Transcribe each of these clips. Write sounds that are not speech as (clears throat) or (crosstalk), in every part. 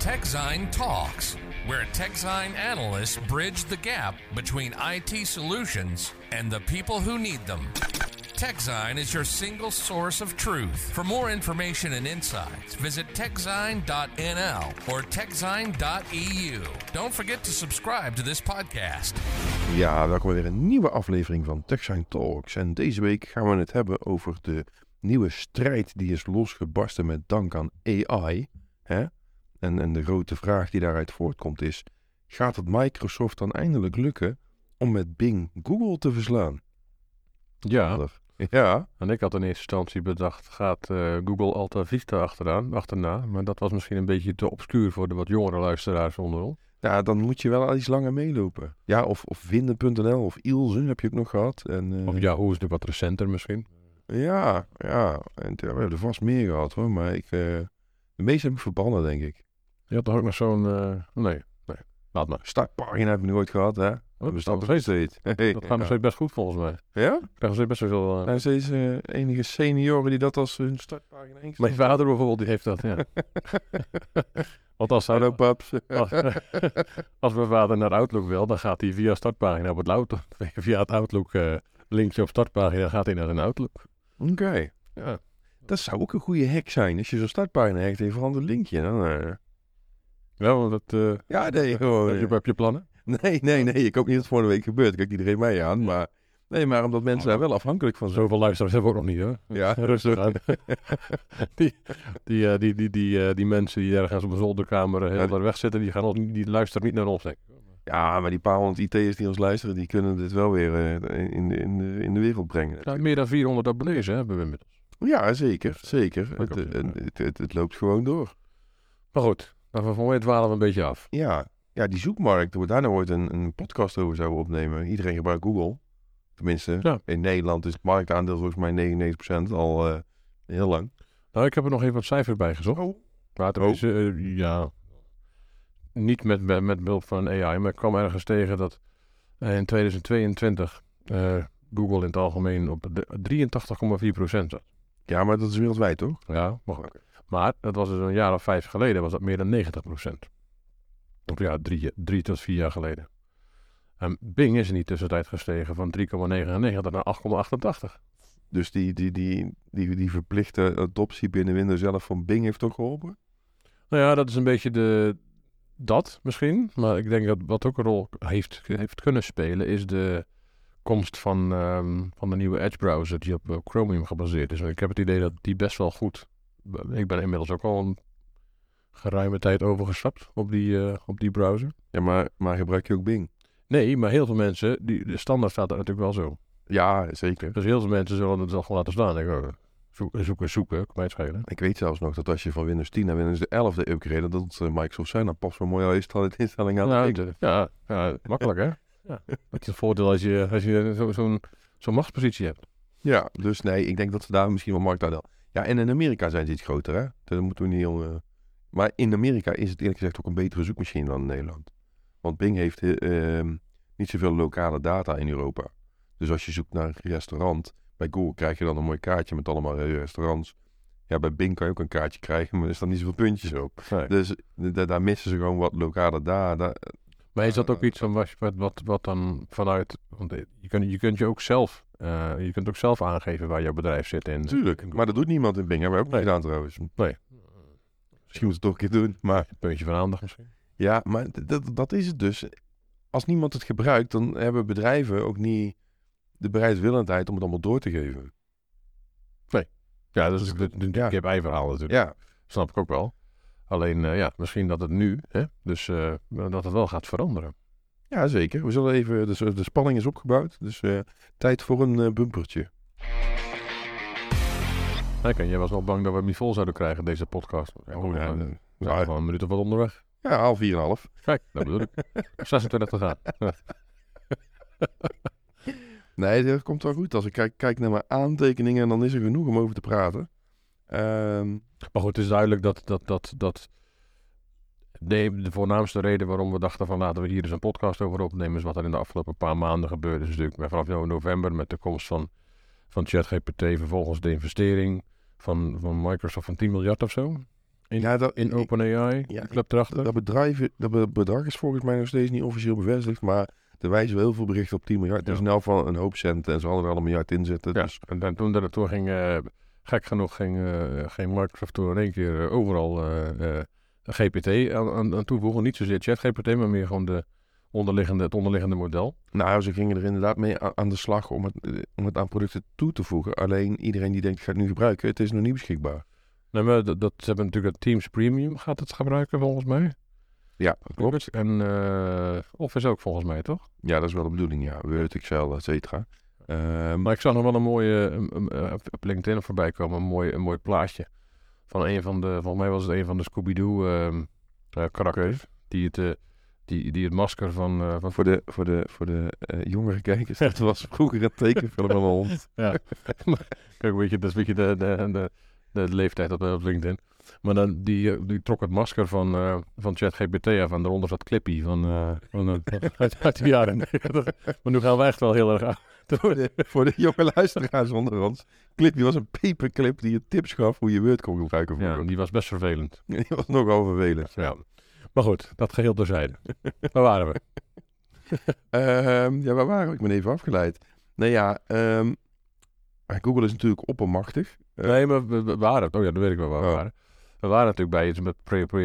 TechZine Talks, where TechZine analysts bridge the gap between IT solutions and the people who need them. TechZine is your single source of truth. For more information and insights, visit techzine.nl or techzine.eu. Don't forget to subscribe to this podcast. Ja, welkom bij weer een nieuwe aflevering van TechSign Talks. En deze week gaan we het hebben over de nieuwe strijd die is losgebarsten met dank aan AI. Hè? En, en de grote vraag die daaruit voortkomt is, gaat het Microsoft dan eindelijk lukken om met Bing Google te verslaan? Ja, Ja, en ik had in eerste instantie bedacht, gaat eh, Google Alta Vista achteraan, achterna. Maar dat was misschien een beetje te obscuur voor de wat jongere luisteraars onder ons. ja dan moet je wel al iets langer meelopen. Ja, of, of Vinden.nl of Ilse heb je ook nog gehad. En, eh, Of Yahoo is nu wat recenter misschien. Ja, ja. En, ja, we hebben er vast meer gehad hoor, maar ik, eh, de meeste heb ik verbannen denk ik. Je had toch ook nog zo'n... eh, nee, nee, laat maar. Startpagina heb ik nooit gehad, hè? Oh, bestaat nog nog steeds. (laughs) Hey, Dat gaat nog steeds best goed volgens mij. Ja? Ik krijg nog steeds best wel veel... Er eh, zijn steeds eh, enige senioren die dat als hun startpagina Mijn vader bijvoorbeeld, die heeft dat, ja. (laughs) Want als, hij, Hallo paps. als, (laughs) als mijn vader naar Outlook wil, dan gaat hij via startpagina op het Outlook, via het Outlook linkje op startpagina, gaat hij naar zijn Outlook. Oké. Ja. Dat zou ook een goede hack zijn. Als je zo'n startpagina hecht en je verandert een linkje. Dan, eh, Ja, want dat, eh, Ja, nee, gewoon. heb, je, eh, heb je plannen? Nee, nee, nee. Ik hoop niet dat het volgende week gebeurt. Kijkt iedereen mij aan. Maar, nee, maar omdat mensen daar wel afhankelijk van zijn. Zoveel luisteraars hebben we ook nog niet, hoor. Ja, (laughs) Rustig aan. (laughs) die, die, eh, die, die, die, eh, die mensen die ergens op een zolderkamer eh, heel Ja, ver weg zitten, die, gaan ons, niet- die luisteren niet naar ons, denk. Ja, maar die paar honderd IT'ers die ons luisteren, die kunnen dit wel weer eh, in, de, in, de, in de wereld brengen. Nou, meer dan 400 abonnees hè, hebben we inmiddels. Ja, zeker. Zeker. Het, het, het loopt gewoon door. Maar goed, nou, van mij dwalen we een beetje af. Ja, ja die zoekmarkt, waar we daar nou ooit een, een podcast over zouden opnemen. Iedereen gebruikt Google. Tenminste, Ja. in Nederland is het marktaandeel volgens mij 99% al eh, heel lang. Nou, ik heb er nog even wat cijfers bij gezocht. Oh. Maar tenminste, eh, ja, niet met, met, met behulp van AI, maar ik kwam ergens tegen dat eh, in 2022 eh, Google in het algemeen op de 83,4% zat. Ja, maar dat is wereldwijd, toch? Ja, mag ook. Maar dat was dus een jaar of vijf geleden, was dat meer dan 90% Of ja, drie, drie tot vier jaar geleden. En Bing is in die tussentijd gestegen van 3,99 naar 8,88. Dus die, die, die, die, die verplichte adoptie binnen Windows zelf van Bing heeft toch geholpen? Nou ja, dat is een beetje de, dat misschien. Maar ik denk dat wat ook een rol heeft, heeft kunnen spelen, is de komst van, ehm, van de nieuwe Edge browser die op Chromium gebaseerd is. En ik heb het idee dat die best wel goed. Ik ben inmiddels ook al een geruime tijd overgestapt op die, eh, op die browser. Ja, maar, maar gebruik je ook Bing? Nee, maar heel veel mensen, die, de standaard staat er natuurlijk wel zo. Ja, zeker. Dus heel veel mensen zullen het wel laten staan. Ik, oh, zoeken, zoeken, zoeken, kan mij het schelen. Ik weet zelfs nog dat als je van Windows 10 naar Windows 11 de upgrade, dat eh, Microsoft zijn, dan past wel mooi al je instelling aan. Bing. de- ja, ja, makkelijk hè? (laughs) Ja. Dat is een voordeel als je, als je zo- zo'n zo'n machtspositie hebt. Ja, dus nee, ik denk dat ze daar misschien wel marktaandeel. Ja, en in Amerika zijn ze iets groter, hè? Dat moeten we niet heel. eh, Maar in Amerika is het eerlijk gezegd ook een betere zoekmachine dan in Nederland. Want Bing heeft ehm, niet zoveel lokale data in Europa. Dus als je zoekt naar een restaurant, bij Google krijg je dan een mooi kaartje met allemaal eh, restaurants. Ja, bij Bing kan je ook een kaartje krijgen, maar er staan niet zoveel puntjes op. Nee. Dus da- daar missen ze gewoon wat lokale data. Maar is dat ook iets van wat, wat, wat, dan vanuit... Want je kunt je, kunt je ook zelf... eh, je kunt ook zelf aangeven waar jouw bedrijf zit in. Natuurlijk, maar dat doet niemand in Bing. Hebben we ook niet Nee. gedaan trouwens. Nee. Misschien moeten we het toch een keer doen, maar... Een puntje van aandacht misschien. Ja, maar dat, dat is het dus. Als niemand het gebruikt, dan hebben bedrijven ook niet de bereidwillendheid om het allemaal door te geven. Ja, dat is de, de, Ja. kip ei verhaal natuurlijk. Ja, Snap ik ook wel. Alleen, eh, ja, misschien dat het nu... Hè, dus eh, dat het wel gaat veranderen. Ja zeker. We zullen even, de, de spanning is opgebouwd, dus eh, tijd voor een eh, bumpertje. Kijk, en jij was wel bang dat we hem niet vol zouden krijgen, deze podcast. Ja, Oh, ja, we eh, zijn gewoon een minuut of wat onderweg. ja, half vier en half. Kijk, dat bedoel ik. (laughs) 26 te gaan. (laughs) Nee, dat komt wel goed. Als ik kijk, kijk naar mijn aantekeningen, dan is er genoeg om over te praten. Ehm, Maar goed, het is duidelijk dat, dat, dat, dat de, de voornaamste reden waarom we dachten van laten we hier eens een podcast over opnemen, is wat er in de afgelopen paar maanden gebeurd is. natuurlijk vanaf november met de komst van, van ChatGPT, vervolgens de investering van, van Microsoft van 10 miljard of zo. In, Ja, dat- in OpenAI, Ja. Dat, bedrijf, dat be- bedrag is volgens mij nog steeds niet officieel bevestigd, maar er wijzen wel heel veel berichten op 10 miljard. Ja. in elk geval een hoop cent en ze hadden er al een miljard in zitten. Ja, Dus en dan, toen, dat, toen ging, eh, gek genoeg, ging, ging Microsoft toen in één keer eh, overal GPT aan, aan, toevoegen. Niet zozeer ChatGPT, maar meer gewoon de onderliggende, het onderliggende model. nou, ze gingen er inderdaad mee aan de slag om het, eh, om het aan producten toe te voegen. Alleen iedereen die denkt, ik ga het nu gebruiken, het is nog niet beschikbaar. Nee, maar dat, dat, ze hebben natuurlijk het Teams Premium gaat het gebruiken volgens mij. Ja, klopt. En eh Office ook volgens mij, toch? Ja, dat is wel de bedoeling, ja. Word, Excel, et cetera. Maar ik zag nog wel een mooie, eh, op LinkedIn voorbij komen, een mooi, een mooi plaatje. Van een van de, volgens mij was het een van de Scooby-Doo ehm eh, karakters. Die het, eh, die, die het masker van, eh, van voor de, voor de, voor de jongere kijkers, (laughs) dat was vroeger een tekenfilm van een hond. Ja. Kijk, weet je, dat is een beetje de, de, de, de leeftijd op, op LinkedIn. Maar dan, die, die trok het masker van, eh van ChatGPT af en daaronder zat Clippy van, van, (laughs) uit, uit de jaren. maar nu gaan we echt wel heel erg aan. (laughs) voor, de, voor de jonge luisteraars onder ons. Clipje was een paperclip die je tips gaf hoe je Word kon gebruiken Ja, vroeger. die was best vervelend. (laughs) Die was nogal vervelend. Ja. Maar goed, dat geheel terzijde. (laughs) Waar waren we? Ehm, ja, waar waren we? Ik ben even afgeleid. Nee ja, ehm, Google is natuurlijk oppermachtig. Eh, Nee, maar we, we waren het. Oh ja, dat weet ik wel waar we Oh. waren. We waren natuurlijk bij iets met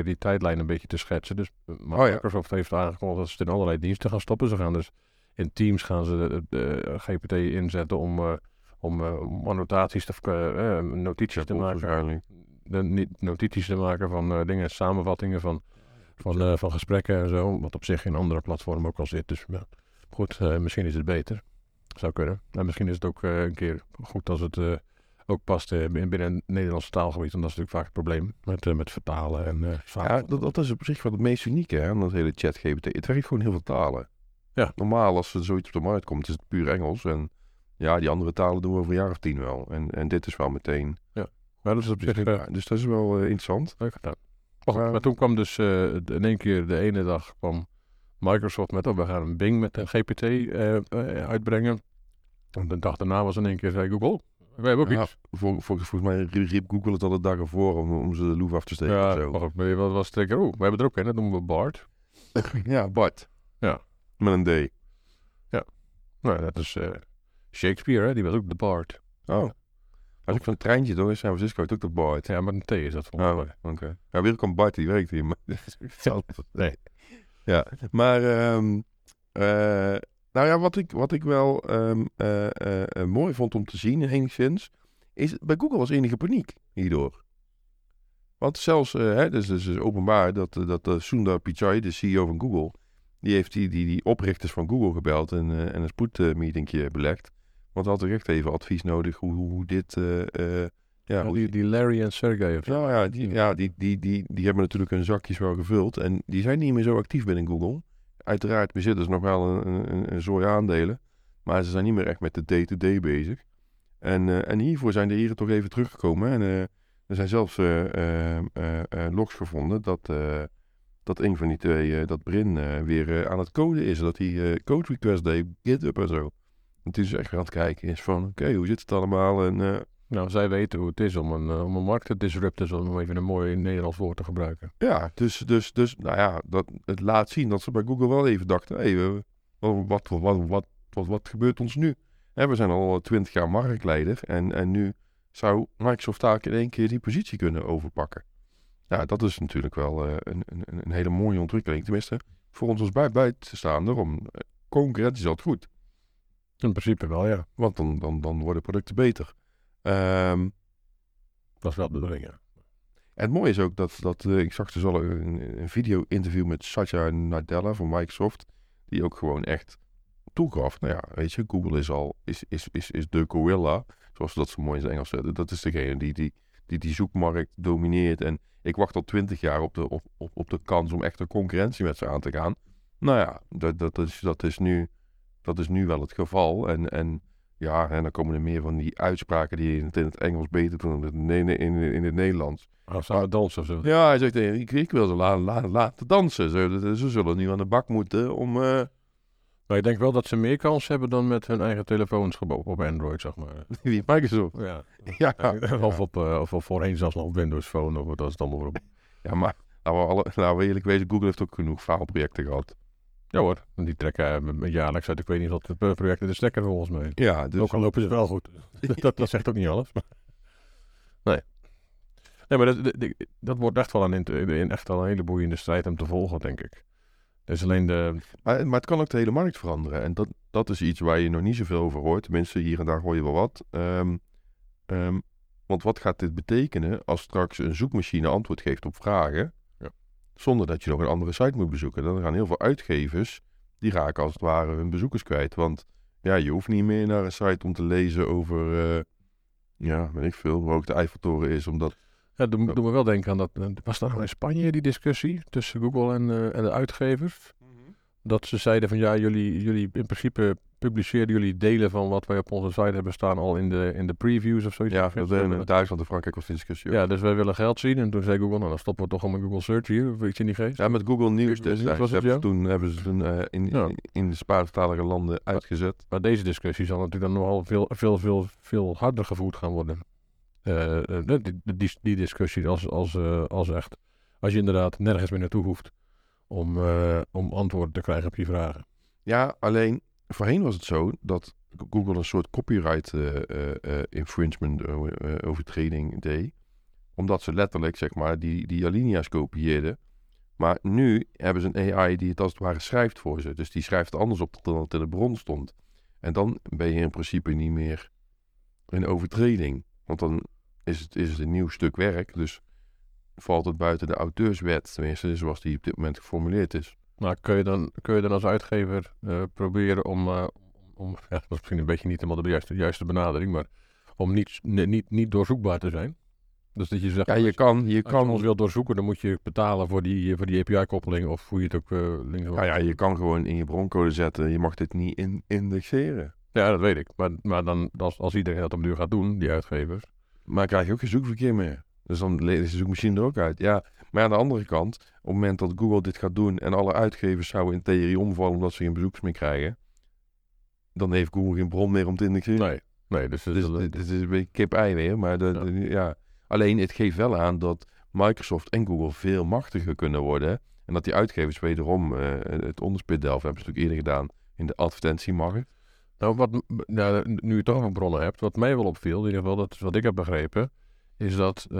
die tijdlijn een beetje te schetsen. Dus eh, maar Oh ja. Microsoft heeft aangekondigd dat ze het in allerlei diensten gaan stoppen. Ze gaan dus in Teams gaan ze de, de GPT inzetten om, eh, om eh, om annotaties te eh, eh, notities te maken. waarschijnlijk. De, niet- notities te maken van eh, dingen, samenvattingen van, van, eh, van gesprekken en zo. Wat op zich in andere platformen ook al zit. Dus ja, goed, eh, misschien is het beter. Zou kunnen. En misschien is het ook eh, een keer goed als het eh, ook past eh, binnen het Nederlandse taalgebied. Want dat is natuurlijk vaak het probleem met, eh, met vertalen en eh Ja, dat, dat is op zich wel het meest unieke hè, aan dat hele chat-GPT. Het werkt gewoon heel veel talen. Ja. Normaal als er zoiets op de markt komt, is het puur Engels. En ja, die andere talen doen we over een jaar of tien wel. En, en dit is wel meteen Maar dat is op zich beschikbaar. Dus dat is wel eh, interessant. Maar, Maar- maar toen kwam dus eh, in één keer de ene dag kwam Microsoft met, oh, we gaan een Bing met een GPT eh, eh, uitbrengen. En de dag daarna was in één keer, zei Google, wij hebben ook Ja, iets. vol- vol- volgens mij riep Google het al de dag ervoor om, om ze de loef af te steken. Ja, of zo. maar wat was het zeker? Oeh, we hebben er ook een, dat noemen we Bart. (laughs) ja, Bart. Ja. Met een D. Nou, dat is eh, Shakespeare, hè? die was ook de Bard. Oh. Als ik van een treintje door in San Francisco, heeft ook de Bart. Ja, met een T is dat volgens Oh, mij. oké. Ja, weer een Bart, die werkt hier. Maar (laughs) Nee. Ja, maar ehm, eh, nou ja, wat ik, wat ik wel ehm, eh, eh, eh, mooi vond om te zien, enigszins, is bij Google was enige paniek hierdoor. Want zelfs, eh, hè, dus, dus is openbaar dat, eh, dat eh, Sundar Pichai, de CEO van Google, die heeft die, die, die oprichters van Google gebeld en, eh, en een spoedmeetingje belegd. Want hij had er echt even advies nodig hoe, hoe, hoe dit... eh, eh, ja, hoe die, die Larry en Sergey of nou ja, die, ja die, die, die, die hebben natuurlijk hun zakjes wel gevuld. En die zijn niet meer zo actief binnen Google. Uiteraard bezitten ze nog wel een, een, een zooi aandelen. Maar ze zijn niet meer echt met de day-to-day bezig. En, en hiervoor zijn de heren toch even teruggekomen. En er zijn zelfs eh, logs gevonden dat, dat een van die twee, eh, dat Brin, eh, weer eh, aan het coden is. Dat hij code request deed, GitHub en zo. En toen is echt aan het kijken is van, oké, hoe zit het allemaal? En Nou, zij weten hoe het is om een, om een markt te disrupten, om even een mooi Nederlands woord te gebruiken. Ja, dus, dus, dus nou ja, dat, het laat zien dat ze bij Google wel even dachten: hé, hey, wat, wat, wat, wat, wat, wat gebeurt ons nu? Hè, we zijn al twintig jaar marktleider en, en nu zou Microsoft daar in één keer die positie kunnen overpakken. Ja, dat is natuurlijk wel eh, een, een, een hele mooie ontwikkeling. Tenminste, voor ons als bij, buitenstaander, om eh, concurrentie is altijd goed. In principe wel, ja. Want dan, dan, dan worden producten beter. Ehm, Dat is wel de bedoeling, ja. En het mooie is ook dat, dat eh, ik zag dus al een, een video-interview met Satya Nadella van Microsoft, die ook gewoon echt toegaf. Nou ja, weet je, Google is al, is, is, is, is de gorilla, zoals ze dat zo mooi in het Engels zetten. Dat is degene die die, die, die zoekmarkt domineert. En ik wacht al twintig jaar op de, op, op, op de kans om echt een concurrentie met ze aan te gaan. Nou ja, dat, dat, is, dat, is, nu, dat is nu wel het geval. En, en ja, en dan komen er meer van die uitspraken die in het, in het Engels beter doen dan in, het- in, in, het Nederlands. We samen dansen of zo. Ja, hij zegt, ik, ik wil ze la, la- laten dansen. Ze, ze zullen nu aan de bak moeten om... eh, Maar ik denk wel dat ze meer kans hebben dan met hun eigen telefoons op Android, zeg maar. (laughs) Wie? Microsoft. Ja. Ja, Of, op, eh, of op voorheen zelfs nog op Windows Phone, of het allemaal voor op. ja maar laten we, alle, laten we eerlijk wezen, Google heeft ook genoeg faalprojecten gehad. Ja hoor, die trekken eh, jaarlijks uit, ik weet niet wat de projecten de stekker volgens mij. Ja, dus Ook al lopen ze wel goed. (laughs) dat, dat zegt ook niet alles. Maar... Nee. Nee, maar dat, dat, dat wordt echt wel, een- echt wel een hele boeiende strijd om te volgen, denk ik. Dus alleen de... Maar, maar het kan ook de hele markt veranderen. En dat, dat is iets waar je nog niet zoveel over hoort. Tenminste, hier en daar hoor je wel wat. Ehm, ehm, want wat gaat dit betekenen als straks een zoekmachine antwoord geeft op vragen... Ja. zonder dat je nog een andere site moet bezoeken? Dan gaan heel veel uitgevers, die raken als het ware hun bezoekers kwijt. Want ja, je hoeft niet meer naar een site om te lezen over... eh, ja, weet ik veel, hoe hoog de Eiffeltoren is, omdat... Ja, doe, doe me wel denken aan dat... eh, Was dat nou in Spanje die discussie tussen Google en, eh, en de uitgevers? Dat ze zeiden van ja, jullie, jullie in principe publiceren jullie delen van wat wij op onze site hebben staan al in de, in de previews of zoiets. Ja, dat iets. in Duitsland en Frankrijk was de discussie ook. Ja, dus wij willen geld zien. En toen zei Google, nou dan stoppen we toch met Google Search hier, of iets in die geest. Ja, met Google destijds hebben ze ja? toen, hebben ze toen eh, in, Ja. in de Spaanstalige landen uitgezet. Maar deze discussie zal natuurlijk dan nogal veel, veel, veel, veel harder gevoerd gaan worden. Eh, eh, die, die, die discussie als, als, eh, als echt, als je inderdaad nergens meer naartoe hoeft om, om antwoorden te krijgen op je vragen. Ja, alleen voorheen was het zo dat Google een soort copyright infringement overtreding deed. Omdat ze letterlijk, zeg maar, die, die alinea's kopieerden. Maar nu hebben ze een AI die het als het ware schrijft voor ze. Dus die schrijft anders op dan het in de bron stond. En dan ben je in principe niet meer in overtreding. Want dan is het, is het een nieuw stuk werk. Dus valt het buiten de auteurswet. Tenminste, zoals die op dit moment geformuleerd is. Maar kun je dan, kun je dan als uitgever eh, proberen om, eh, om ja, dat is misschien een beetje niet helemaal de juiste, juiste benadering, maar om niet, niet, niet doorzoekbaar te zijn. Dus dat je zegt, Ja, je kan, je als je kan ons wilt doorzoeken, dan moet je betalen voor die, voor die API-koppeling of hoe je het ook links Nou ja, je kan gewoon in je broncode zetten. Je mag dit niet in indexeren. Ja, dat weet ik. Maar, maar dan, als, als iedereen dat op duur gaat doen, die uitgevers. Maar krijg je ook geen zoekverkeer meer. Dus dan leest de zoekmachine er ook uit. Ja, maar aan de andere kant, op het moment dat Google dit gaat doen en alle uitgevers zouden in theorie omvallen omdat ze geen bezoekers meer krijgen, dan heeft Google geen bron meer om te indexeren. Nee, nee dus, Dus dus, dit, dit is een beetje kip-ei weer. Maar de, Ja. de- ja. Alleen het geeft wel aan dat Microsoft en Google veel machtiger kunnen worden. En dat die uitgevers wederom eh, het onderspit delven. Hebben ze natuurlijk eerder gedaan in de advertentiemarkt. Nou, wat, nou, nu je het toch over bronnen hebt, wat mij wel opviel, in ieder geval, dat is wat ik heb begrepen, is dat eh,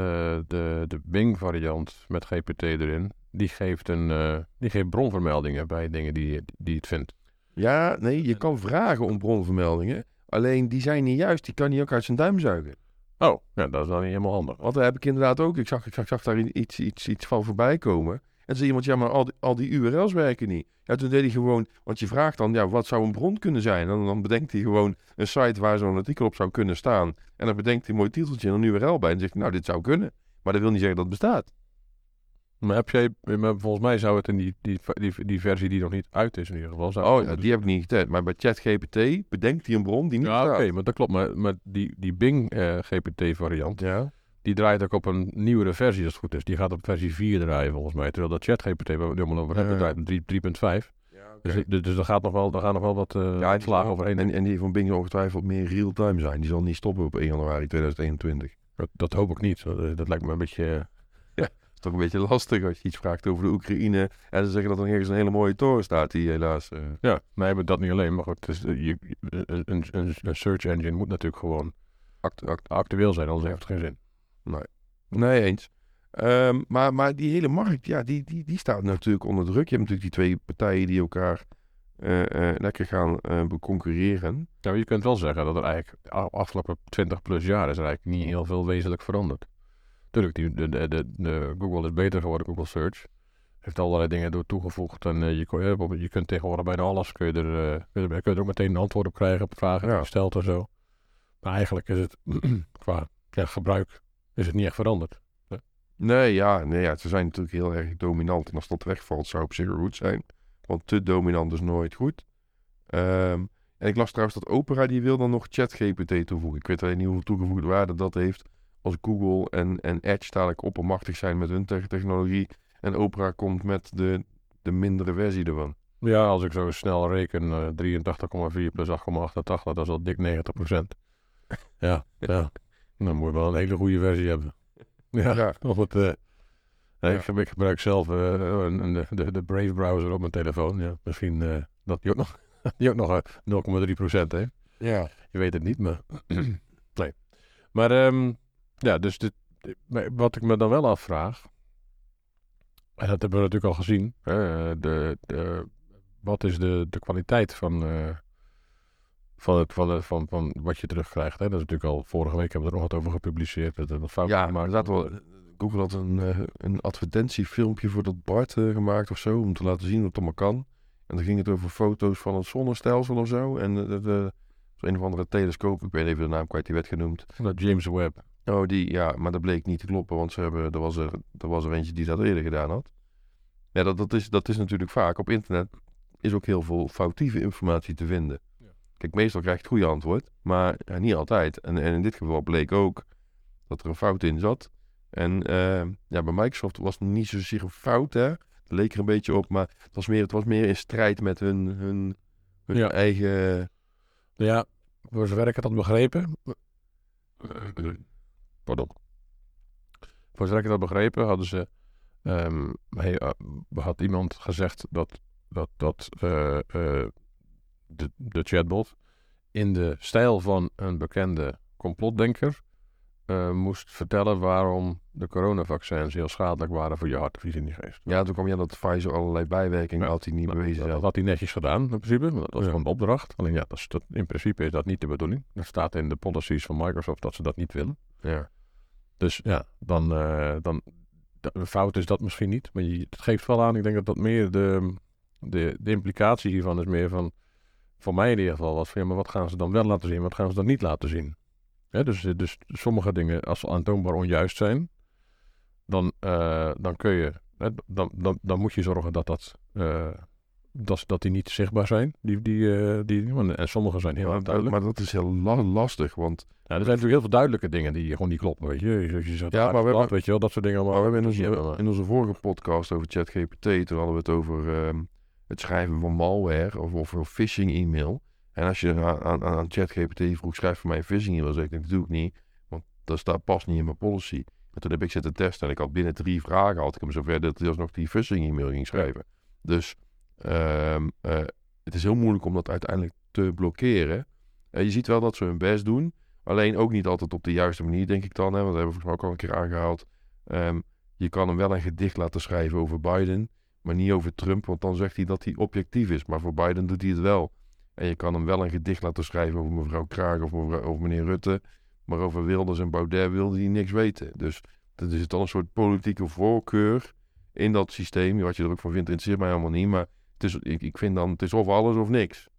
de, de Bing-variant met GPT erin, die geeft, een, eh, die geeft bronvermeldingen bij dingen die, die het vindt. Ja, nee, je kan vragen om bronvermeldingen. Alleen die zijn niet juist. Die kan hij ook uit zijn duim zuigen. Oh, ja, dat is dan niet helemaal handig. Want daar heb ik inderdaad ook. Ik zag, ik zag, zag daar iets, iets, iets van voorbij komen. En zei iemand, ja, maar al die, al die URL's werken niet. Ja, toen deed hij gewoon, want je vraagt dan, ja, wat zou een bron kunnen zijn? En dan bedenkt hij gewoon een site waar zo'n artikel op zou kunnen staan. En dan bedenkt hij een mooi titeltje en een URL bij. En dan zegt hij, nou, dit zou kunnen. Maar dat wil niet zeggen dat het bestaat. Maar heb jij, maar volgens mij zou het in die, die, die, die versie die nog niet uit is in ieder geval. Zou Oh, ja, die heb ik niet getest. Maar bij ChatGPT bedenkt hij een bron die niet Ja, oké, maar dat klopt. Maar, maar die, die Bing eh, GPT variant, Ja. Die draait ook op een nieuwere versie als het goed is. Die gaat op versie 4 draaien volgens mij. Terwijl dat ChatGPT waar we het helemaal over hebben, Ja. draait op 3 3.5. Ja, Dus, dus, dus daar gaat nog wel, daar gaan nog wel wat eh Ja, die slagen overheen. En, en die van Bing zal ongetwijfeld meer real-time zijn. Die zal niet stoppen op 1 januari 2021. dat, dat hoop ik niet. Dat, dat lijkt me een beetje... eh, is toch een beetje lastig als je iets vraagt over de Oekraïne. En ze zeggen dat er ergens een hele mooie toren staat die helaas... eh, ja, nee, maar dat niet alleen. Maar goed, eh, je, een, een, een, een search engine moet natuurlijk gewoon act, act, actueel zijn, anders heeft het geen zin. Nee, eens. Ehm, maar, maar die hele markt, ja, die, die, die staat natuurlijk onder druk. Je hebt natuurlijk die twee partijen die elkaar eh, eh, lekker gaan eh concurreren. Maar je kunt wel zeggen dat er eigenlijk afgelopen 20 plus jaar is er eigenlijk niet heel veel wezenlijk veranderd. Tuurlijk, die, de, de, de, de Google is beter geworden, Google Search. Heeft allerlei dingen door toegevoegd. En je, kon- eh, je kunt tegenwoordig bijna alles, kun je, er, kun je, er, kun je er ook meteen een antwoord op krijgen op vragen die Ja. je stelt en zo. Maar eigenlijk is het (clears throat) qua ja, gebruik is het niet echt veranderd. Nee, ja, nee, ja, ze zijn natuurlijk heel erg dominant. En als dat wegvalt, zou op zich goed zijn. Want te dominant is nooit goed. Ehm, en ik las trouwens dat Opera die wil dan nog ChatGPT toevoegen. Ik weet alleen niet hoeveel toegevoegde waarde dat heeft. Als Google en, en Edge dadelijk oppermachtig zijn met hun te- technologie. En Opera komt met de, de mindere versie ervan. Ja, als ik zo snel reken, eh 83,4 plus 8,88, dat is al dik 90 procent. (laughs) Ja, ja. Dan moet je wel een hele goede versie hebben. Ja, Ja. (laughs) of het... eh, nee, Ja. ik, gebruik- ik gebruik zelf eh, de, de, de Brave browser op mijn telefoon. Ja, misschien eh, dat die ook nog, (laughs) die ook nog eh, 0,3 procent heeft. Ja. Je weet het niet, maar... (clears throat) nee. Maar ehm, ja, dus dit, wat ik me dan wel afvraag... En dat hebben we natuurlijk al gezien. Hè, de, de, wat is de, de kwaliteit van, van, het, van, van, van wat je terugkrijgt? Hè? Dat is natuurlijk al... Vorige week hebben we er nog wat over gepubliceerd. Dat wat fouten Ja, maar dat wel. Google had een, eh, een advertentiefilmpje voor dat Bart eh, gemaakt of zo, om te laten zien wat het allemaal kan. En dan ging het over foto's van het zonnestelsel of zo. En eh, de, de, een of andere telescoop, ik weet even de naam kwijt, die werd genoemd. Dat James Webb. Oh, die, ja, maar dat bleek niet te kloppen, want ze hebben, er, was er, er was er eentje die dat eerder gedaan had. Ja, dat, dat, is, dat is natuurlijk vaak. Op internet is ook heel veel foutieve informatie te vinden. Kijk, meestal krijg je het goede antwoord, maar ja, niet altijd. En, en in dit geval bleek ook dat er een fout in zat. En eh, ja, bij Microsoft was het niet zozeer een fout, hè. Het leek er een beetje op, maar het was meer, het was meer in strijd met hun, hun, hun Ja. eigen... Ja, voor zover ik het had begrepen... Pardon. Voor zover ik het had begrepen, hadden ze... ehm, hij, eh, had iemand gezegd dat, dat, dat eh, eh, de, de chatbot in de stijl van een bekende complotdenker eh, moest vertellen waarom de coronavaccins heel schadelijk waren voor je hart of iets in die geest. Ja, toen kwam je dat Pfizer allerlei bijwerkingen Ja. had hij niet Nou, bewezen. dat, zelf. dat had hij netjes gedaan, in principe. Dat was Ja. gewoon de opdracht. Alleen ja, dat is, dat, in principe is dat niet de bedoeling. Er staat in de policies van Microsoft dat ze dat niet willen. Ja. Dus ja, dan, eh, dan de fout is dat misschien niet. Maar je, het geeft wel aan, ik denk dat dat meer de, de, de implicatie hiervan is meer van, voor mij in ieder geval, was van ja, maar wat gaan ze dan wel laten zien, wat gaan ze dan niet laten zien? Hè, dus, dus sommige dingen, als ze aantoonbaar onjuist zijn, dan, eh, dan kun je, hè, dan, dan, dan moet je zorgen dat dat, eh, dat, dat die niet zichtbaar zijn. Die, die, eh, die, en sommige zijn heel Maar, duidelijk. maar dat is heel la- lastig, want Ja, er zijn natuurlijk heel veel duidelijke dingen die gewoon niet kloppen, weet je. Je, je zegt, Ja, ja, maar we hebben- weet je wel, dat soort dingen. Maar we hebben in onze, in onze vorige podcast over ChatGPT, toen hadden we het over ehm, het schrijven van malware of, of een phishing e-mail. En als je aan, aan, aan ChatGPT vroeg, schrijf voor mij een phishing e-mail, zeg ik, dat doe ik niet, want dat staat pas niet in mijn policy. En toen heb ik zitten testen en ik had binnen drie vragen, had ik hem zover dat hij alsnog die phishing e-mail ging schrijven. Dus ehm, eh, het is heel moeilijk om dat uiteindelijk te blokkeren. Eh, je ziet wel dat ze hun best doen, alleen ook niet altijd op de juiste manier, denk ik dan. Hè, want dat hebben we volgens mij ook al een keer aangehaald. Ehm, je kan hem wel een gedicht laten schrijven over Biden, maar niet over Trump, want dan zegt hij dat hij objectief is. Maar voor Biden doet hij het wel. En je kan hem wel een gedicht laten schrijven over mevrouw Kraag of, mevrouw, over meneer Rutte, maar over Wilders en Baudet wilde hij niks weten. Dus er zit dan een soort politieke voorkeur in dat systeem. Wat je er ook van vindt, interesseert mij helemaal niet. Maar het is, ik, ik vind dan, het is of alles of niks.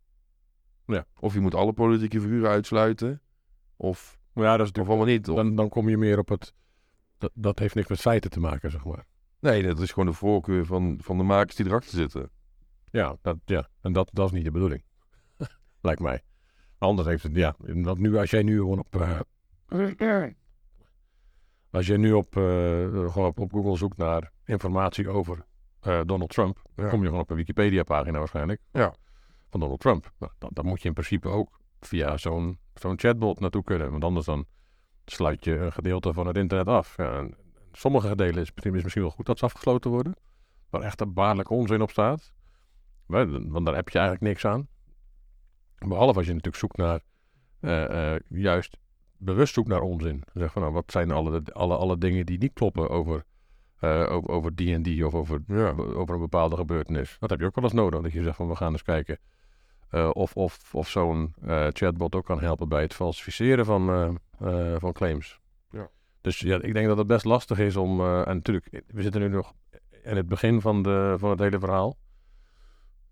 Ja. Of je moet alle politieke figuren uitsluiten, of, ja, dat is of allemaal niet. Of- dan, dan kom je meer op het... Dat, dat heeft niks met feiten te maken, zeg maar. Nee, dat is gewoon de voorkeur van, van de makers die erachter zitten. Ja, dat, ja. en dat, dat is niet de bedoeling. (laughs) Lijkt mij. Anders heeft het, ja. Want nu, als jij nu gewoon op... eh, (clears throat) als jij nu op, eh, gewoon op, op Google zoekt naar informatie over eh, Donald Trump, dan Ja. kom je gewoon op een Wikipedia-pagina waarschijnlijk. Ja. Van Donald Trump. Nou, dan, dan moet je in principe ook via zo'n zo'n chatbot naartoe kunnen. Want anders dan sluit je een gedeelte van het internet af. Ja, en sommige delen is, is misschien wel goed dat ze afgesloten worden. Waar echt een baarlijke onzin op staat. Want daar heb je eigenlijk niks aan. Behalve als je natuurlijk zoekt naar, eh, eh, juist bewust zoekt naar onzin. Zeg van nou, wat zijn alle, alle, alle dingen die niet kloppen over, eh, over, over die en die of over, Ja. over een bepaalde gebeurtenis. Dat heb je ook wel eens nodig. Dat je zegt van we gaan eens kijken of, of, of zo'n chatbot ook kan helpen bij het falsificeren van, van claims. Dus ja, ik denk dat het best lastig is om. eh, en natuurlijk, we zitten nu nog in het begin van, de, van het hele verhaal.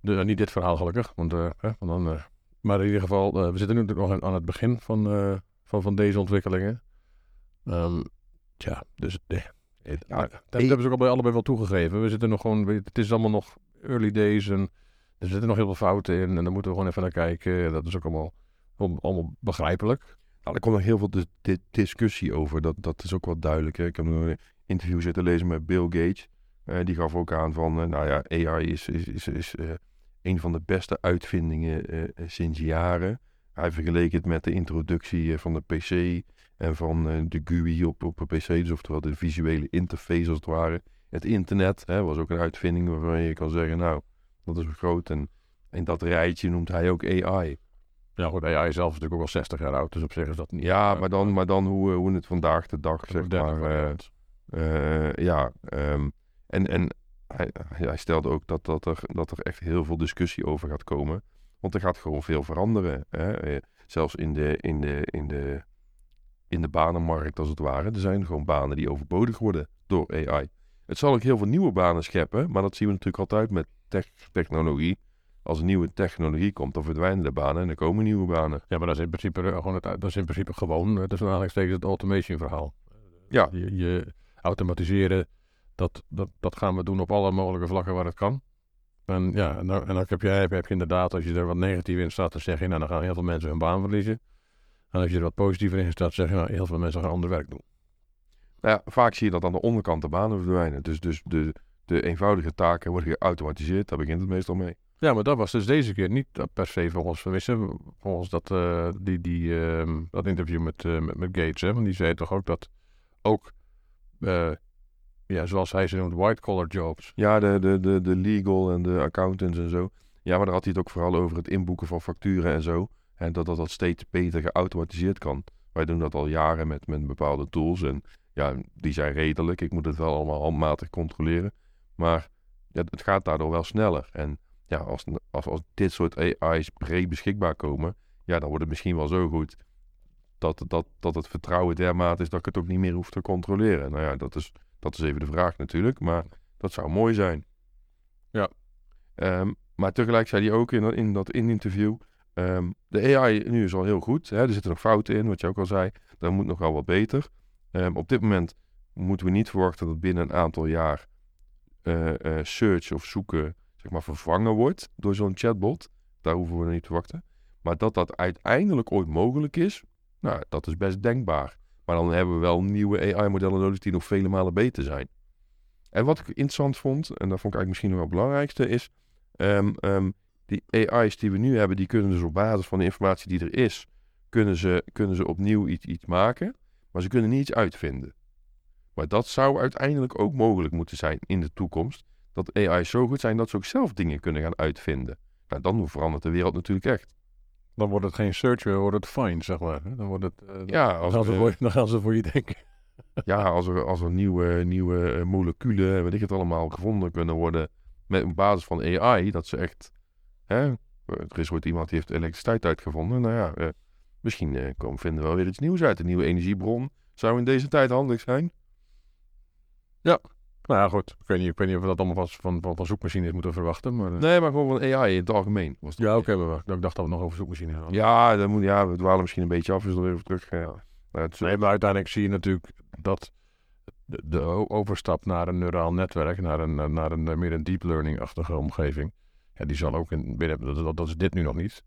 De, niet dit verhaal gelukkig, want, eh, hè, want dan, eh, maar in ieder geval, we zitten nu natuurlijk nog aan, het begin van, van, van deze ontwikkelingen. Ehm ja, dus Ja, maar dat hebben ze ook allebei, allebei wel toegegeven. We zitten nog gewoon, het is allemaal nog early days en er zitten nog heel veel fouten in en daar moeten we gewoon even naar kijken. Dat is ook allemaal, allemaal begrijpelijk. Nou, er komt nog heel veel dis- di- discussie over. Dat, dat is ook wel duidelijk. Hè? Ik heb een interview zitten lezen met Bill Gates. Eh, die gaf ook aan van, eh, nou ja, AI is, is, is, is eh, een van de beste uitvindingen sinds jaren. Hij vergeleek het met de introductie van de PC en van de GUI op, op een PC, dus oftewel de visuele interface als het ware. Het internet hè, was ook een uitvinding waarvan je kan zeggen, nou, dat is groot. En in dat rijtje noemt hij ook AI. Ja, goed, AI zelf is natuurlijk ook al 60 jaar oud, dus op zich is dat niet... Ja, maar dan, maar dan hoe, eh, hoe het vandaag de dag, zeg 30 maar, eh, eh, ja, ehm, en, en hij, hij stelde ook dat, dat, er, dat er echt heel veel discussie over gaat komen. Want er gaat gewoon veel veranderen. Hè? Zelfs in de, in, de, in, de, in de banenmarkt als het ware. Er zijn gewoon banen die overbodig worden door AI. Het zal ook heel veel nieuwe banen scheppen. Maar dat zien we natuurlijk altijd met tech- technologie. Als nieuwe technologie komt, dan verdwijnen de banen en er komen nieuwe banen. Ja, maar dat is in principe, eh, gewoon het, dat is in principe gewoon, het is eigenlijk steeds het automation verhaal. Ja. Je, je automatiseren, dat, dat, dat gaan we doen op alle mogelijke vlakken waar het kan. En ja, en dan, en dan heb, je, heb, je- inderdaad, als je er wat negatief in staat, dan zeg je, nou dan gaan heel veel mensen hun baan verliezen. En als je er wat positiever in staat, zeg je, nou heel veel mensen gaan ander werk doen. Nou ja, vaak zie je dat aan de onderkant de banen verdwijnen. Dus, dus de, de eenvoudige taken worden geautomatiseerd. Daar begint het meestal mee. Ja, maar dat was dus deze keer niet per se volgens, tenminste, volgens dat, eh, die, die, ehm, dat interview met, eh, met, met Gates. Hè? Want die zei toch ook dat ook, eh, ja, zoals hij ze noemt, white-collar jobs. Ja, de, de, de, de legal en de accountants en zo. Ja, maar daar had hij het ook vooral over het inboeken van facturen en zo. En dat dat, dat steeds beter geautomatiseerd kan. Wij doen dat al jaren met, met bepaalde tools. En ja, die zijn redelijk. Ik moet het wel allemaal handmatig controleren. Maar ja, het gaat daardoor wel sneller. En ja, als, als, als dit soort AI's breed beschikbaar komen, ja, dan wordt het misschien wel zo goed dat, dat, dat het vertrouwen dermate is dat ik het ook niet meer hoef te controleren. Nou ja, dat is, dat is even de vraag natuurlijk. Maar dat zou mooi zijn. Ja. Ehm, maar tegelijk zei hij ook in, dat- in dat in interview. ehm, de AI nu is al heel goed. Hè? Er zitten nog fouten in, wat je ook al zei. Daar moet nog wel wat beter. Ehm, op dit moment moeten we niet verwachten dat binnen een aantal jaar eh, search of zoeken zeg maar, vervangen wordt door zo'n chatbot. Daar hoeven we niet te verwachten. Maar dat dat uiteindelijk ooit mogelijk is, nou, dat is best denkbaar. Maar dan hebben we wel nieuwe AI-modellen nodig die nog vele malen beter zijn. En wat ik interessant vond, en dat vond ik eigenlijk misschien nog wel het belangrijkste, is ehm, ehm, die AI's die we nu hebben, die kunnen dus op basis van de informatie die er is, kunnen ze, kunnen ze opnieuw iets, iets maken, maar ze kunnen niet iets uitvinden. Maar dat zou uiteindelijk ook mogelijk moeten zijn in de toekomst. Dat AI's zo goed zijn dat ze ook zelf dingen kunnen gaan uitvinden. Nou, dan verandert de wereld natuurlijk echt. Dan wordt het geen search meer, wordt het find, zeg maar. Dan, wordt het, eh, Ja, dan, als gaan ze er, voor, je- dan gaan ze voor je denken. (laughs) ja, als er, als er nieuwe, nieuwe eh, moleculen, en weet ik het allemaal, gevonden kunnen worden met een basis van AI, dat ze echt... Hè, er is ooit iemand die heeft elektriciteit uitgevonden. Nou ja, eh, misschien eh, komen, vinden we wel weer iets nieuws uit. Een nieuwe energiebron zou in deze tijd handig zijn. Nou ja, goed. Ik weet niet, ik weet niet of we dat allemaal van, van, van, van zoekmachines moeten verwachten. Maar, eh, Nee, maar gewoon van AI in het algemeen. Was dat. Ja, oké, maar ik dacht dat we nog over zoekmachines hadden. Ja, dat moet, ja, we dwalen misschien een beetje af, dus dan weer terug. Ja. Nou, het Nee, maar uiteindelijk zie je natuurlijk dat de, de o- overstap naar een neuraal netwerk, naar een, naar een eh, meer een deep learning-achtige omgeving, ja, die zal ook in, binnen, dat, dat- dat is dit nu nog niet,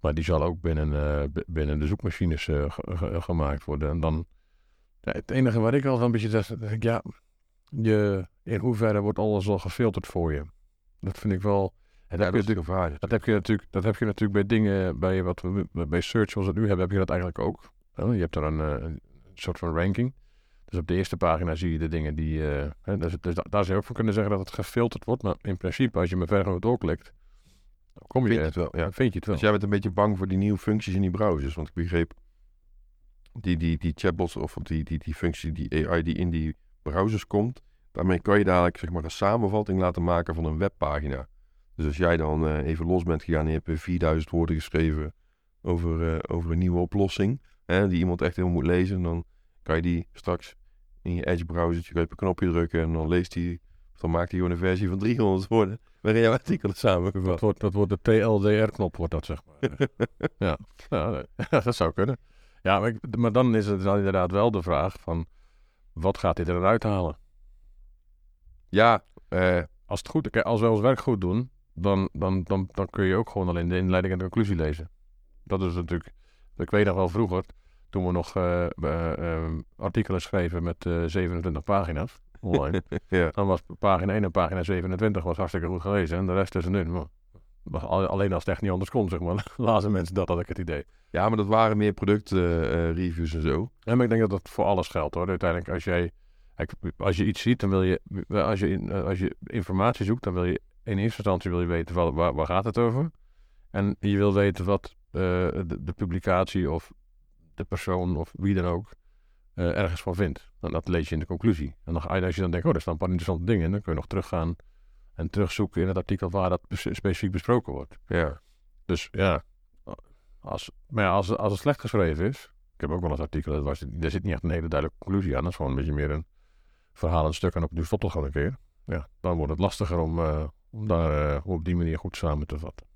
maar die zal ook binnen, eh, b- binnen de zoekmachines eh, ge- ge- gemaakt worden. En dan, ja, het enige wat ik altijd een beetje zeg, denk ik, ja, je, in hoeverre wordt alles al gefilterd voor je? Dat vind ik wel, en dat, heb je, gevaar. dat heb je natuurlijk, dat heb je natuurlijk bij dingen, bij wat we bij search zoals we het nu hebben, heb je dat eigenlijk ook. Je hebt er een, eh, een soort van ranking. Dus op de eerste pagina zie je de dingen die. eh, hè, dus, dus da- daar zou je ook van kunnen zeggen dat het gefilterd wordt. Maar in principe, als je me verder genoeg doorklikt, dan kom je, Vind je het wel, ja. vind je het wel. Dus jij bent een beetje bang voor die nieuwe functies in die browsers. Want ik begreep, die, die, die chatbots of die, die, die functie, die AI die in die browsers komt, daarmee kan je dadelijk zeg maar, een samenvatting laten maken van een webpagina. Dus als jij dan eh, even los bent gegaan en je hebt eh, 4000 woorden geschreven over, eh, over een nieuwe oplossing, hè, die iemand echt helemaal moet lezen, dan kan je die straks in je Edge browser, je kan op een knopje drukken en dan leest hij, of dan maakt hij gewoon een versie van 300 woorden waarin jouw artikel is samengevat. Dat wordt, dat wordt de TLDR-knop, wordt dat zeg maar. (laughs) ja, dat zou kunnen. Ja, maar, ik- maar dan is het dan inderdaad wel de vraag van, wat gaat dit eruit halen? Ja, eh, Als, het goed, als we ons werk goed doen, dan, dan, dan, dan kun je ook gewoon alleen de inleiding en de conclusie lezen. Dat is natuurlijk, ik weet nog wel vroeger, toen we nog eh, eh, eh, artikelen schreven met eh, 27 pagina's online. (laughs) ja. Dan was pagina 1 en pagina 27 was hartstikke goed gelezen. En de rest tussenin, Alleen als het echt niet anders kon, zeg maar. (laughs) Lazen mensen dat, had ik het idee. Ja, maar dat waren meer productreviews en zo. Ja, maar ik denk dat dat voor alles geldt hoor. Uiteindelijk, als jij als je iets ziet, dan wil je, als je, in- als je informatie zoekt, dan wil je in eerste instantie wil je weten waar, waar, waar gaat het over. En je wil weten wat eh, de, de publicatie of de persoon of wie dan ook eh, ergens van vindt. En dat lees je in de conclusie. En dan, als je dan denkt, oh, daar staan een paar interessante dingen in, dan kun je nog teruggaan en terugzoeken in het artikel waar dat specifiek besproken wordt. Ja. Dus ja, als, maar ja, als, als het slecht geschreven is. Ik heb ook wel eens artikelen, daar was- daar zit niet echt een hele duidelijke conclusie aan. Dat is gewoon een beetje meer een verhaal, een stuk en op nu stopt het gewoon een keer. Ja, dan wordt het lastiger om, eh, om daar eh, op die manier goed samen te vatten.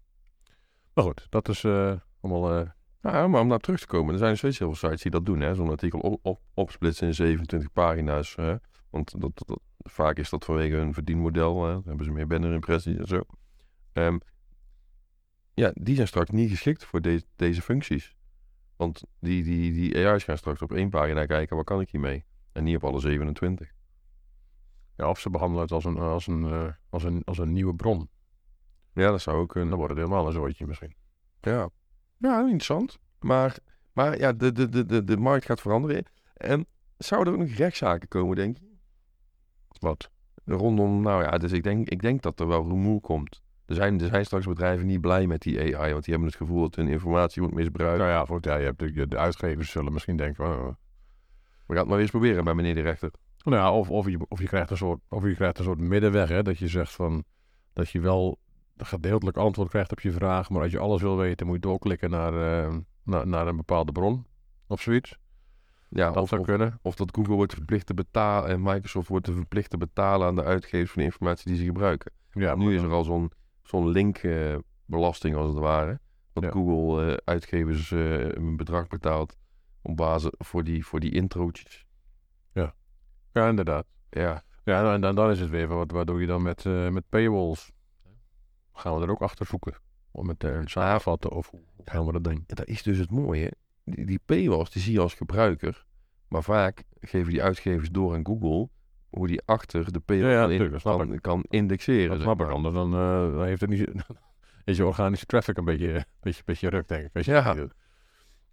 Maar goed, dat is eh, allemaal. Ja, maar om naar terug te komen, er zijn steeds heel veel sites die dat doen. hè. Zo'n artikel op, op, opsplitsen in 27 pagina's. Hè. Want dat, dat, vaak is dat vanwege hun verdienmodel. Hè. Dan hebben ze meer banner-impressies en zo. Ehm, ja, die zijn straks niet geschikt voor deze deze functies. Want die, die, die AI's gaan straks op één pagina kijken, wat kan ik hiermee? En niet op alle 27. ja, of ze behandelen het als een, als, een, eh, als, een, als een nieuwe bron. Ja, dat zou ook En kunnen. dan wordt het helemaal een zooitje misschien. Ja, ja interessant. Maar, maar ja, de, de, de, de, de markt gaat veranderen. En zouden er ook nog rechtszaken komen, denk je? Wat? Rondom, nou ja, dus ik denk, ik denk dat er wel rumoer komt. Er zijn, er zijn straks bedrijven niet blij met die AI, want die hebben het gevoel dat hun informatie wordt misbruikt. Nou ja, je hebt de, de uitgevers zullen misschien denken. oh, We gaan het maar eens proberen bij meneer de rechter. Nou ja, of, of, je, of, je krijgt een soort, of je krijgt een soort middenweg, hè, dat je zegt van dat je wel gedeeltelijk antwoord krijgt op je vraag, maar als je alles wil weten, moet je doorklikken naar, eh, naar, naar een bepaalde bron of zoiets. Ja, dat of, zou kunnen. of dat Google wordt verplicht te betalen en Microsoft wordt verplicht te betalen aan de uitgevers van de informatie die ze gebruiken. Ja, nu is er al zo'n zo'n linkbelasting als het ware. Dat Ja. Google eh, uitgevers eh, een bedrag betaalt op basis voor die, voor die introotjes. ja, inderdaad. Ja, Ja, nou, en dan, dan is het weer, wat, wat doe je dan met, eh, met paywalls? Gaan we er ook achter zoeken? Om het eh, samenvatten of hoe gaan we dat doen? dat is dus het mooie. Die, die paywalls die zie je als gebruiker. Maar vaak geven die uitgevers door aan Google hoe die achter de paywall Ja, ja, kan, tuurlijk, dat snap kan, kan indexeren. Dat snap ik, maar. anders dan, eh, dan heeft het niet, (laughs) is je organische traffic een beetje, beetje, beetje ruk, denk ik. Als je Ja. doet.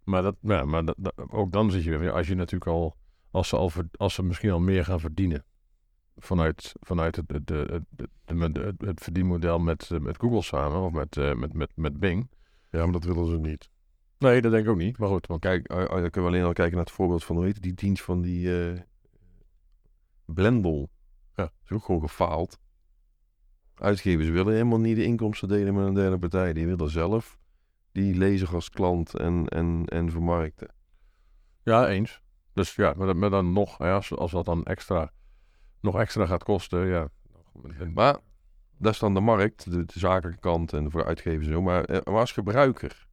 Maar, dat, ja, maar dat, dat- ook dan zit je weer, als je natuurlijk al, als ze, al ver- als ze misschien al meer gaan verdienen vanuit, vanuit het, het, het, het, het, het, het verdienmodel met, eh, met Google samen of met, eh, met, met, met Bing. Ja, maar dat willen ze niet. Nee, dat denk ik ook niet. Maar goed, want Kijk, eh, eh, dan kunnen we alleen al kijken naar het voorbeeld van, hoe heet het, die dienst van die eh Blendel. Ja. is ook gewoon gefaald. Uitgevers willen helemaal niet de inkomsten delen met een derde partij. Die willen zelf die lezer als klant en, en, en vermarkten. ja, eens. Dus ja, maar, dan- maar dan nog, ja, als, als dat dan extra, nog extra gaat kosten, ja. Maar dat is dan de markt, de, de zakelijke kant en voor de uitgevers en zo. Maar, eh, maar als gebruiker,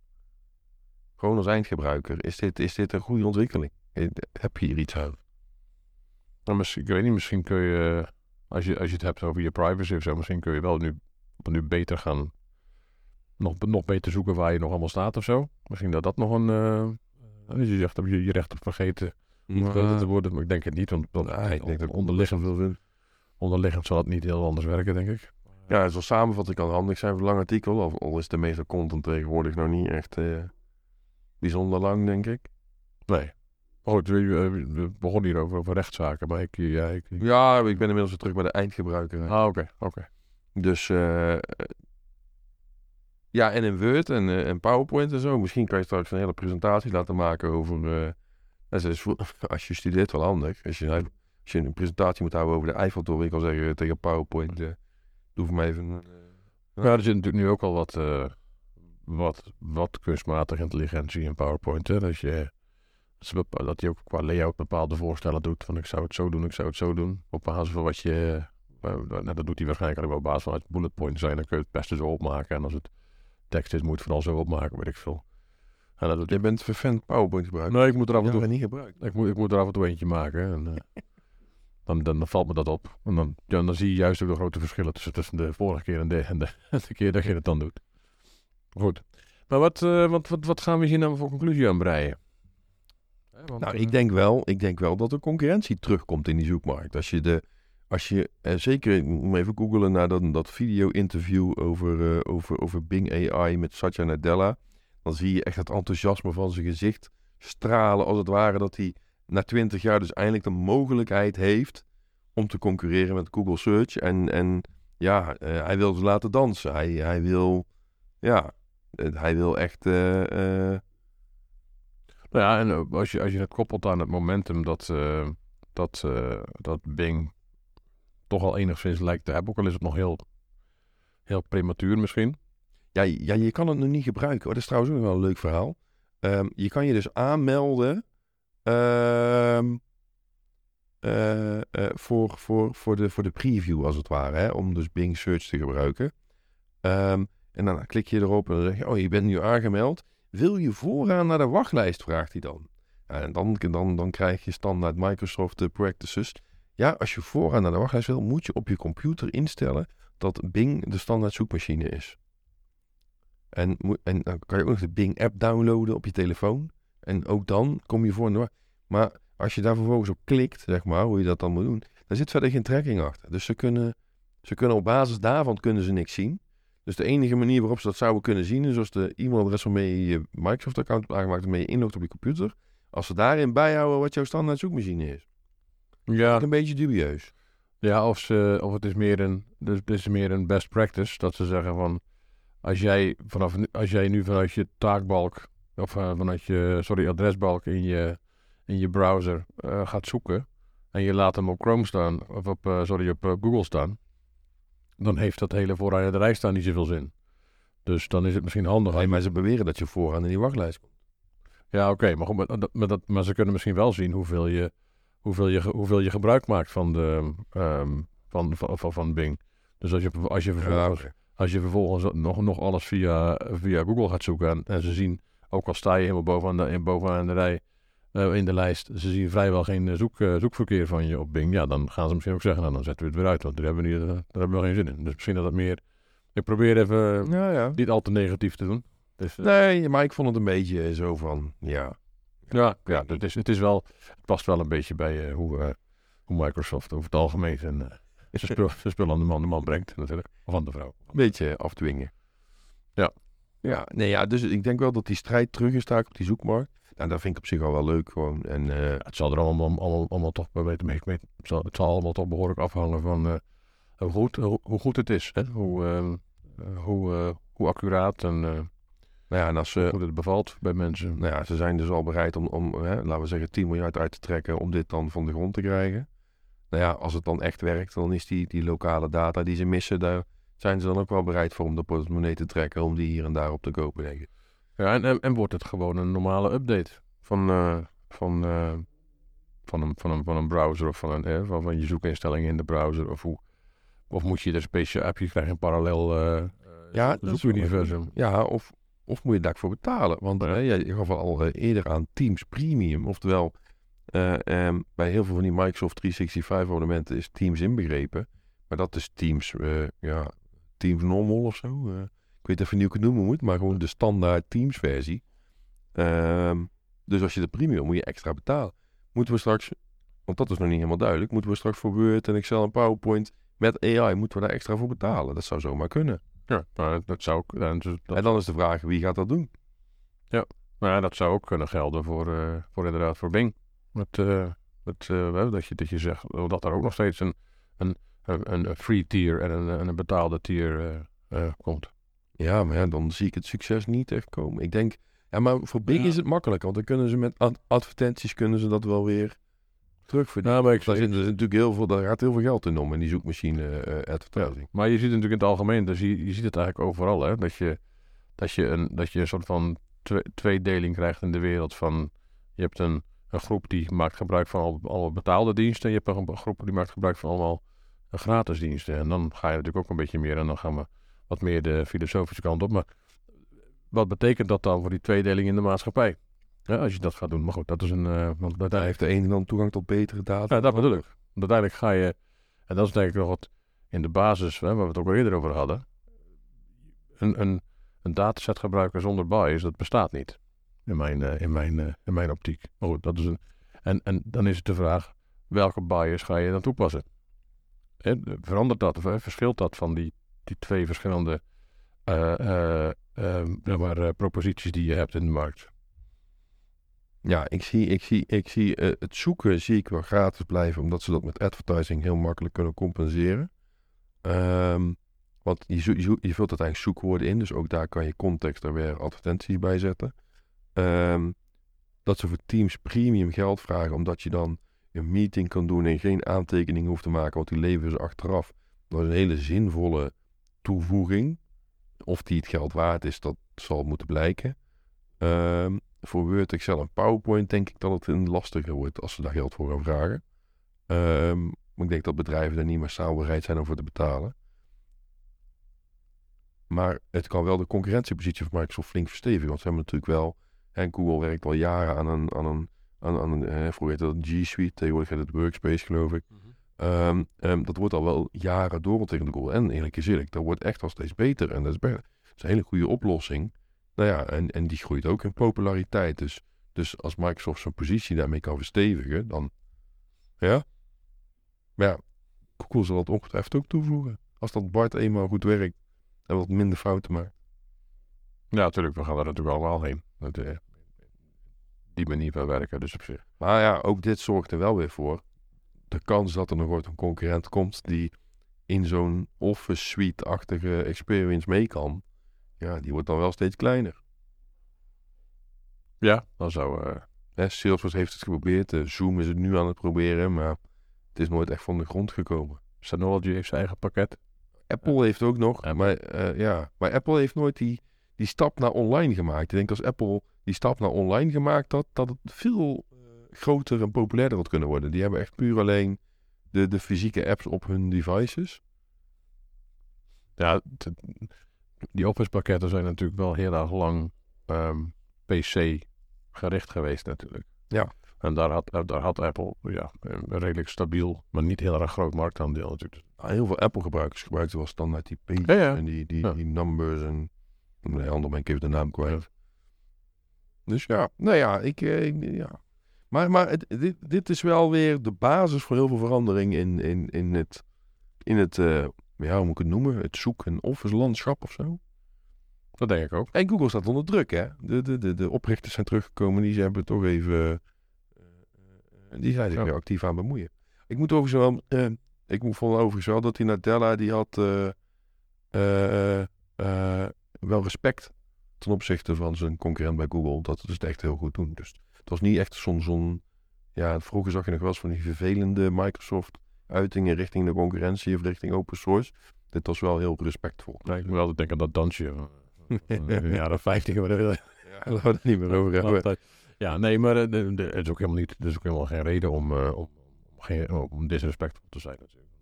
gewoon als eindgebruiker, is dit, is dit een goede ontwikkeling? Eh, Heb je hier iets aan? Nou, misschien, ik weet niet, misschien kun je, als je, als je het hebt over je privacy of zo, misschien kun je wel nu, nu beter gaan, nog, nog beter zoeken waar je nog allemaal staat of zo. Misschien dat dat nog een, als je zegt dat je je recht op vergeten Maar, te worden, maar ik denk het niet, want, want ja, ik denk dat onderliggend, wil doen. onderliggend zal het niet heel anders werken, denk ik. Ja, zoals samenvatting kan handig zijn voor een lang artikel. Al, al is de meeste content tegenwoordig nog niet echt eh, bijzonder lang, denk ik. Nee. Maar goed, we, we- we begonnen hier over, over rechtszaken, maar ik, ja, ik... Ja, ik ben inmiddels weer terug bij de eindgebruiker. hè. Ah, oké, oké. Dus eh, eh, ja, en in Word en, eh, en PowerPoint en zo. Misschien kan je straks een hele presentatie laten maken over... eh, dat is (laughs) als je studeert wel handig. Als je, als je een presentatie moet houden over de Eiffeltoren, ik kan zeggen tegen PowerPoint... eh, doe voor mij even... eh, Ja, er zit natuurlijk nu ook al wat, eh, wat, wat kunstmatige intelligentie in PowerPoint. Hè? Dat, je, dat, je ook qua layout bepaalde voorstellen doet. Van ik zou het zo doen, ik zou het zo doen. Op basis van wat je... eh, nou, dat doet hij waarschijnlijk maar op basis van het bullet point zijn. Dan kun je het beste zo opmaken. En als het tekst is, moet je het vooral zo opmaken, weet ik veel. En dat je bent vervent PowerPoint gebruiken. Nee, ik moet er af en toe, Ja, niet gebruikt. ik moet, ik moet er af en toe eentje maken. En, eh, (laughs) dan, dan, dan valt me dat op. En dan, ja, dan zie je juist ook de grote verschillen tussen, tussen de vorige keer en de, en de, en (laughs) de keer dat je het dan doet. Goed. Maar wat, eh, wat, wat, wat gaan we hier nou voor conclusie aan breien? Hè, want, Nou, eh, ik denk wel, ik denk wel dat de concurrentie terugkomt in die zoekmarkt. Als je de, als je, eh, zeker, ik moet even googelen naar dat, dat video-interview over, eh, over, over Bing AI met Satya Nadella. Dan zie je echt het enthousiasme van zijn gezicht stralen, als het ware dat hij na twintig jaar dus eindelijk de mogelijkheid heeft om te concurreren met Google Search. En, en ja, eh, hij wil ze laten dansen. Hij, hij wil, ja, eh, hij wil echt... eh, eh, Nou ja, en als je, als je het koppelt aan het momentum dat, eh, dat, dat Bing toch al enigszins lijkt te hebben, ook al is het nog heel, heel prematuur misschien. Ja, ja, je kan het nog niet gebruiken. Oh, dat is trouwens ook wel een leuk verhaal. Ehm, je kan je dus aanmelden ehm, eh, eh, voor, voor, voor, de, voor de preview, als het ware. Hè, om dus Bing Search te gebruiken. Ehm, en dan klik je erop en dan zeg je, oh, je bent nu aangemeld. Wil je vooraan naar de wachtlijst, vraagt hij dan. En dan, dan, dan krijg je standaard Microsoft eh, practices. Ja, als je vooraan naar de wachtlijst wil, moet je op je computer instellen dat Bing de standaard zoekmachine is. En, en dan kan je ook nog de Bing-app downloaden op je telefoon. En ook dan kom je voor Maar als je daar vervolgens op klikt, zeg maar, hoe je dat dan moet doen, daar zit verder geen tracking achter. Dus ze kunnen, ze kunnen op basis daarvan kunnen ze niks zien. Dus de enige manier waarop ze dat zouden kunnen zien, is als de e-mailadres waarmee je je Microsoft-account hebt aangemaakt, waarmee je inlogt op je computer. Als ze daarin bijhouden wat jouw standaard zoekmachine is. Ja, Een beetje dubieus. ja of, ze, of het is meer een, dus het is meer een best practice, dat ze zeggen van, als jij, vanaf, als jij nu vanuit je taakbalk, of eh, vanuit je, sorry, adresbalk in je, in je browser eh, gaat zoeken, en je laat hem op Chrome staan, of op, eh, sorry, op Google staan, dan heeft dat hele vooraan in de rij staan niet zoveel zin. Dus dan is het misschien handig. Nee, maar ze beweren dat je vooraan in die wachtlijst komt. Ja, oké, maar, goed, maar, dat- maar, dat, maar ze kunnen misschien wel zien hoeveel je, hoeveel je, hoeveel je gebruik maakt van, de, ehm, van, van, van, van Bing. Dus als je, als je vervolgens, als je vervolgens nog, nog alles via, via Google gaat zoeken en, en ze zien, ook al sta je helemaal bovenaan de, in, bovenaan de rij eh, in de lijst, ze zien vrijwel geen eh, zoek, eh, zoekverkeer van je op Bing, ja, dan gaan ze misschien ook zeggen, nou, dan zetten we het weer uit, want daar hebben we, niet, daar hebben we geen zin in. Dus misschien dat het meer, ik probeer even Ja, ja. niet al te negatief te doen. Dus, Nee, maar ik vond het een beetje zo van, ja. Ja, ja het, is, het, is wel, het past wel een beetje bij hoe, hoe Microsoft over het algemeen zijn, zijn, spul, (laughs) zijn spul aan de man, de man brengt natuurlijk. Of aan de vrouw. Een beetje afdwingen. Ja. Ja, nee, ja, dus ik denk wel dat die strijd terug is daar op die zoekmarkt. Nou, dat vind ik op zich al wel leuk gewoon. En eh, het zal er allemaal, allemaal, allemaal toch bij weten. Het zal, het zal allemaal toch behoorlijk afhangen van eh, hoe, goed, hoe, hoe goed het is. Hè? Hoe, ehm, eh, hoe, hoe accuraat en nou ja, en als ze, hoe het bevalt bij mensen. nou ja, ze zijn dus al bereid om, om hè, laten we zeggen, 10 miljard uit te trekken om dit dan van de grond te krijgen. Nou ja, als het dan echt werkt, dan is die, die lokale data die ze missen, daar zijn ze dan ook wel bereid voor om de portemonnee te trekken, om die hier en daar op te kopen, denk ik. Ja, en, en, en wordt het gewoon een normale update van, eh, van, eh, van, een, van, een, van een browser of van, een, van, van je zoekinstellingen in de browser? Of, hoe, of moet je er een speciaal krijgt een parallel eh Ja, zoekuniversum. Ja, of, of moet je daarvoor betalen? Want Ja. hè, jij gaf al eerder aan Teams Premium. Oftewel, eh, ehm, bij heel veel van die Microsoft 365 abonnementen is Teams inbegrepen. Maar dat is Teams, ja, Teams Normal of zo. Ik weet even niet hoe ik het noemen moet, maar gewoon de standaard Teams versie. Ehm, dus als je de premium moet je extra betalen. Moeten we straks, want dat is nog niet helemaal duidelijk, moeten we straks voor Word en Excel en PowerPoint met AI, moeten we daar extra voor betalen? Dat zou zomaar kunnen. Ja, maar dat zou ook, ja, dus dat, En dan is de vraag, wie gaat dat doen? maar ja, dat zou ook kunnen gelden voor, eh, voor inderdaad voor Bing. Met, eh, met, eh, dat, je, dat je zegt oh, dat er ook nog steeds een, een, een, een free tier en een, en een betaalde tier komt. Ja, maar ja, dan zie ik het succes niet echt komen. Ik denk, ja, maar voor Bing Ja. is het makkelijk, want dan kunnen ze met ad- advertenties kunnen ze dat wel weer terugverdienen. Nou, maar ik, Daar zit er natuurlijk heel veel, daar gaat heel veel geld in om in die zoekmachine eh advertising. Maar je ziet het natuurlijk in het algemeen, dus je, je ziet het eigenlijk overal, hè? Dat je, dat je, een, dat je een soort van twe- tweedeling krijgt in de wereld van... Je hebt een, een groep die maakt gebruik van al- allemaal betaalde diensten. Je hebt een groep die maakt gebruik van allemaal eh, gratis diensten. En dan ga je natuurlijk ook een beetje meer en dan gaan we wat meer de filosofische kant op. Maar wat betekent dat dan voor die tweedeling in de maatschappij? Ja, als je dat gaat doen. Maar goed, dat is een... eh, want Daar uiteindelijk heeft de ene dan toegang tot betere data. ja, dat bedoel ik. Want uiteindelijk ga je, en dat is denk ik nog wat in de basis, hè, waar we het ook al eerder over hadden. Een, een, een dataset gebruiken zonder bias, dat bestaat niet. In mijn, eh, in mijn, eh, in mijn optiek. Maar goed, dat is een, en, en dan is het de vraag, welke bias ga je dan toepassen? hè, verandert dat, of hè, verschilt dat van die, die twee verschillende eh, eh, zeg maar, eh, proposities die je hebt in de markt? Ja, ik zie, ik zie, ik zie eh, het zoeken zie ik wel gratis blijven, omdat ze dat met advertising heel makkelijk kunnen compenseren. Ehm, want je, je, vult uiteindelijk zoekwoorden in, dus ook daar kan je context er weer advertenties bij zetten. Ehm, dat ze voor Teams premium geld vragen, omdat je dan een meeting kan doen en geen aantekeningen hoeft te maken, want die leveren ze achteraf. Dat is een hele zinvolle toevoeging. Of die het geld waard is, dat zal moeten blijken. Ehm, voor Word, Excel en PowerPoint denk ik dat het een lastiger wordt als ze daar geld voor gaan vragen. Maar ik denk dat bedrijven er niet massaal bereid zijn om voor te betalen. Maar het kan wel de concurrentiepositie van Microsoft flink verstevigen. Want ze hebben natuurlijk wel... En Google werkt al jaren aan een... Aan een, aan, een eh, vroeger dat G Suite, tegenwoordig heet het Workspace geloof ik. Ehm, ehm, dat wordt al wel jaren doorontwikkeld. En eerlijk is eerlijk, dat wordt echt wel steeds beter. En dat is, be- dat is een hele goede oplossing. Nou ja, en, en die groeit ook in populariteit. Dus, dus als Microsoft zijn positie daarmee kan verstevigen, dan... Ja. Maar ja, Google zal dat ongetwijfeld ook toevoegen. Als dat Bart eenmaal goed werkt en wat minder fouten maakt. Ja, natuurlijk, we gaan daar natuurlijk allemaal heen. Dat, eh, die manier van werken, dus op zich. Maar ja, ook dit zorgt er wel weer voor. De kans dat er nog ooit een concurrent komt die in zo'n Office Suite-achtige experience mee kan, ja, die wordt dan wel steeds kleiner. Ja, dan zou... eh, Hè, Salesforce heeft het geprobeerd, eh, Zoom is het nu aan het proberen, maar het is nooit echt van de grond gekomen. Synology heeft zijn eigen pakket. Apple heeft ook nog, Apple. maar, eh, ja, maar Apple heeft nooit die, die stap naar online gemaakt. Ik denk als Apple die stap naar online gemaakt had, dat het veel eh, groter en populairder had kunnen worden. Die hebben echt puur alleen de, de fysieke apps op hun devices. Ja, die Office pakketten zijn natuurlijk wel heel erg lang ehm, PC gericht geweest natuurlijk. Ja. En daar had, daar had Apple ja, een redelijk stabiel, maar niet heel erg groot marktaandeel natuurlijk. Heel veel Apple-gebruikers gebruikten wel standaard die pages Ja, ja. en die, die, Ja. die numbers en... Nee, ander ben ik even de naam kwijt. Dus ja, nou ja, ik... eh, ik- ja. Maar, maar het, dit, dit is wel weer de basis voor heel veel verandering in, in, in het... In het eh, ja, hoe moet ik het noemen? Het zoek- en office-landschap of zo. Dat denk ik ook. En Google staat onder druk, hè? De, de, de, de oprichters zijn teruggekomen. Die hebben toch even... eh, eh, die zijn zich weer actief aan bemoeien. Ik moet overigens wel... eh, ik moet vond overigens wel dat die Nadella... Die had wel respect ten opzichte van zijn concurrent bij Google. Dat ze het echt heel goed doen. Dus het was niet echt zo'n... zo'n ja, vroeger zag je nog wel eens van die vervelende Microsoft-uitingen richting de concurrentie of richting open source. Dit was wel heel respectvol. Ik moet altijd denken aan dat dansje. (laughs) de jaren 50. Maar dat wil Ja, (laughs) laten we het niet meer over hebben. Ja, nee, maar eh, het is ook helemaal niet, er is ook helemaal geen reden om, eh, om, om, geen, om disrespectvol te zijn natuurlijk.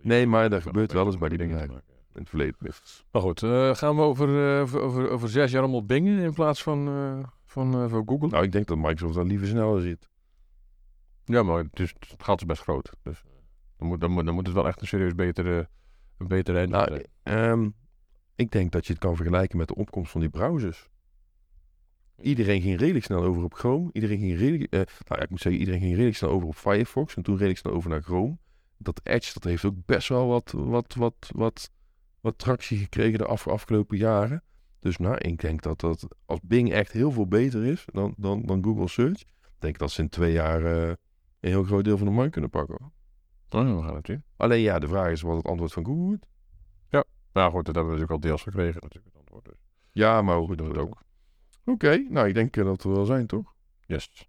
Nee, maar dat gebeurt wel eens bij die dingen in het verleden. Maar goed, eh, gaan we over, over, over, over zes jaar allemaal bingen in plaats van, van, eh, van Google? Nou, ik denk dat Microsoft dan liever sneller zit. Ja, maar het, is, het gat is best groot. Dus dan moet, dan, moet, dan moet het wel echt een serieus betere, een betere Nou, zijn. ehm, ik denk dat je het kan vergelijken met de opkomst van die browsers. Iedereen ging redelijk snel over op Chrome. Iedereen ging redelijk, eh, nou ja, ik moet zeggen, iedereen ging redelijk snel over op Firefox. En toen redelijk snel over naar Chrome. Dat Edge, dat heeft ook best wel wat, wat, wat, wat, wat tractie gekregen de af, afgelopen jaren. Dus nou, ik denk dat dat als Bing echt heel veel beter is dan, dan, dan Google Search. denk ik dat ze in twee jaar eh, een heel groot deel van de markt kunnen pakken. Oh, we gaan het zien. Alleen ja, de vraag is wat het antwoord van Google wordt. Nou goed, dat hebben we natuurlijk al deels gekregen. Natuurlijk, het antwoord. Dus. Ja, maar hoe We doen het ook. Oké, nou ik denk eh, dat we wel zijn, toch? Yes.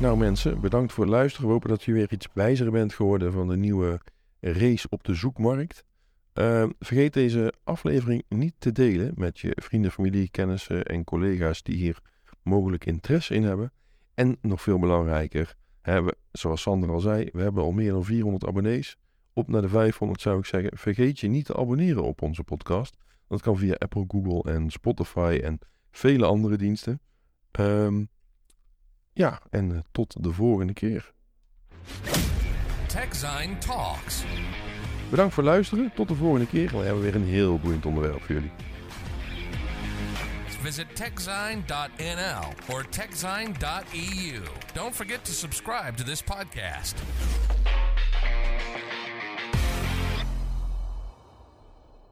Nou mensen, bedankt voor het luisteren. We hopen dat je weer iets wijzer bent geworden van de nieuwe race op de zoekmarkt. Eh, vergeet deze aflevering niet te delen met je vrienden, familie, kennissen en collega's die hier mogelijk interesse in hebben. En nog veel belangrijker, zoals Sander al zei, we hebben al meer dan 400 abonnees. Op naar de 500 zou ik zeggen. Vergeet je niet te abonneren op onze podcast. Dat kan via Apple, Google en Spotify en vele andere diensten. Ehm, ja, en eh, tot de volgende keer. TechZine Talks. Bedankt voor het luisteren. Tot de volgende keer. We hebben weer een heel boeiend onderwerp voor jullie. Visit techzine.nl or techzine.eu. Don't forget to subscribe to this podcast.